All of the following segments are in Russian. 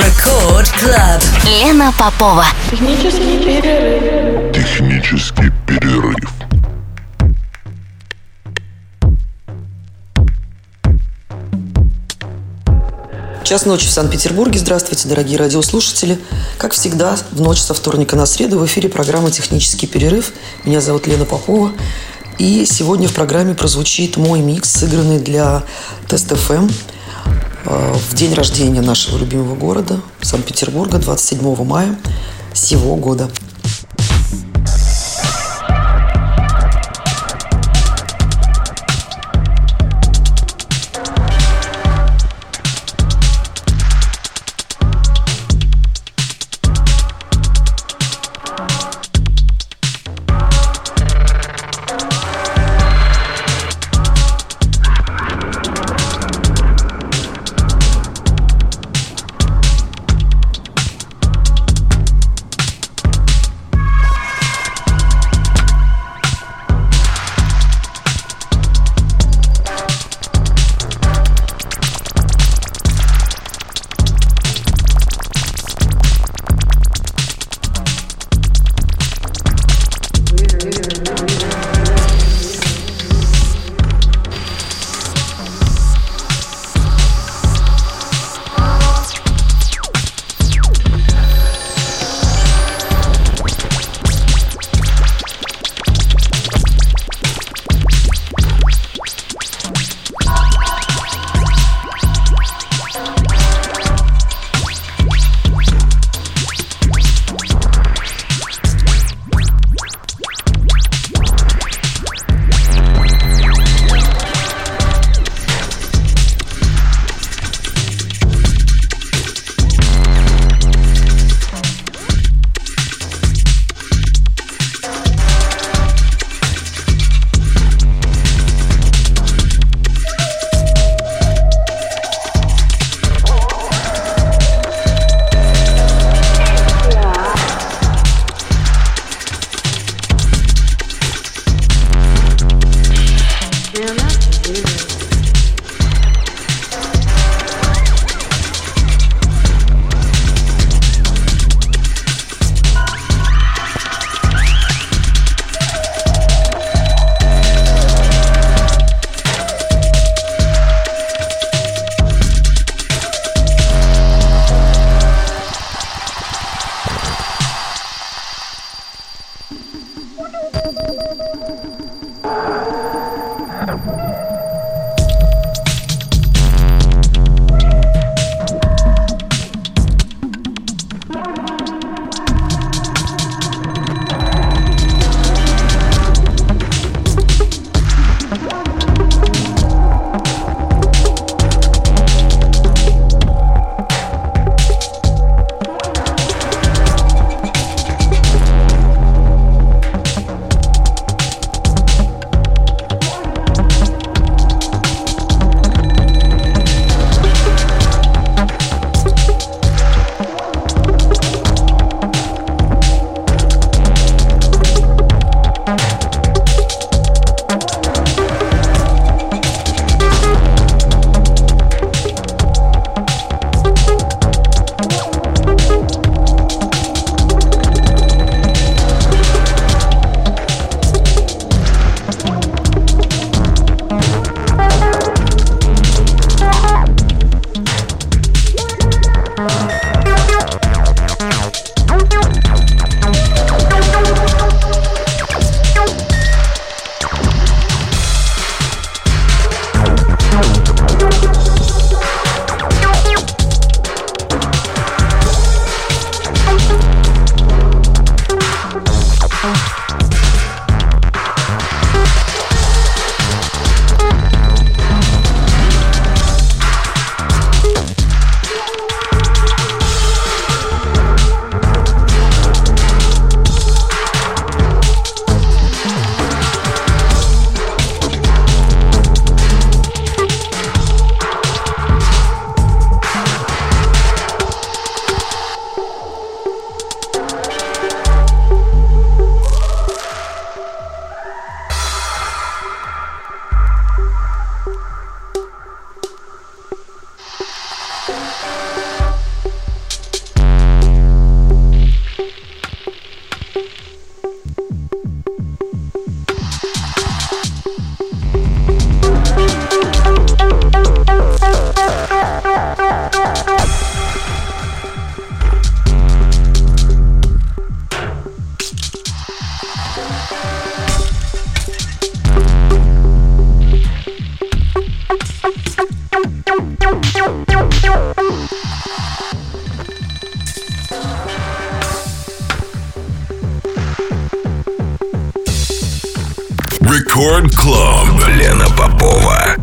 Record Club. Лена Попова. Технический перерыв. Технический перерыв. Час ночи в Санкт-Петербурге. Здравствуйте, дорогие радиослушатели. Как всегда, в ночь со вторника на среду в эфире программа «Технический перерыв». Меня зовут Лена Попова. И сегодня в программе прозвучит мой микс, сыгранный для Тест ФМ э, в день рождения нашего любимого города, Санкт-Петербурга, 27 мая сего года. Рекорд Клуб. Лена Попова.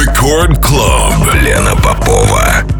Рекорд Клуб. Лена Попова.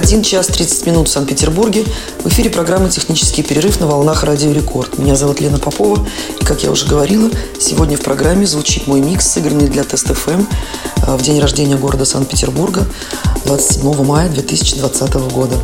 1 час 30 минут в Санкт-Петербурге. В эфире программы «Технический перерыв» на волнах Радио Рекорд. Меня зовут Лена Попова. И, как я уже говорила, сегодня в программе звучит мой микс, сыгранный для Тест ФМ э, в день рождения города Санкт-Петербурга 27 мая 2020 года.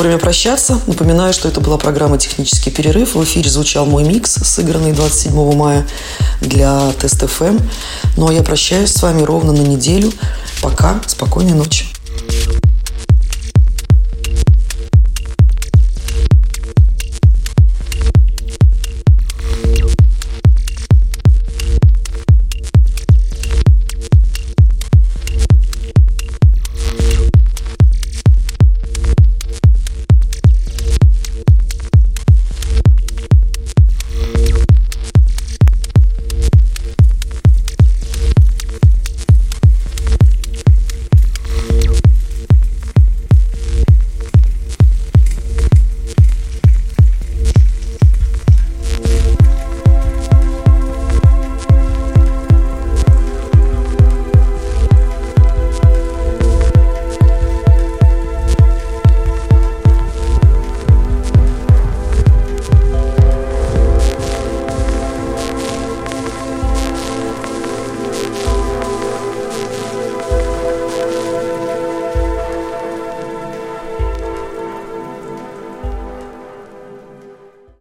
Время прощаться. Напоминаю, что это была программа «Технический перерыв». В эфире звучал мой микс, сыгранный 27 мая для Тест ФМ. Ну а я прощаюсь с вами ровно на неделю. Пока, спокойной ночи.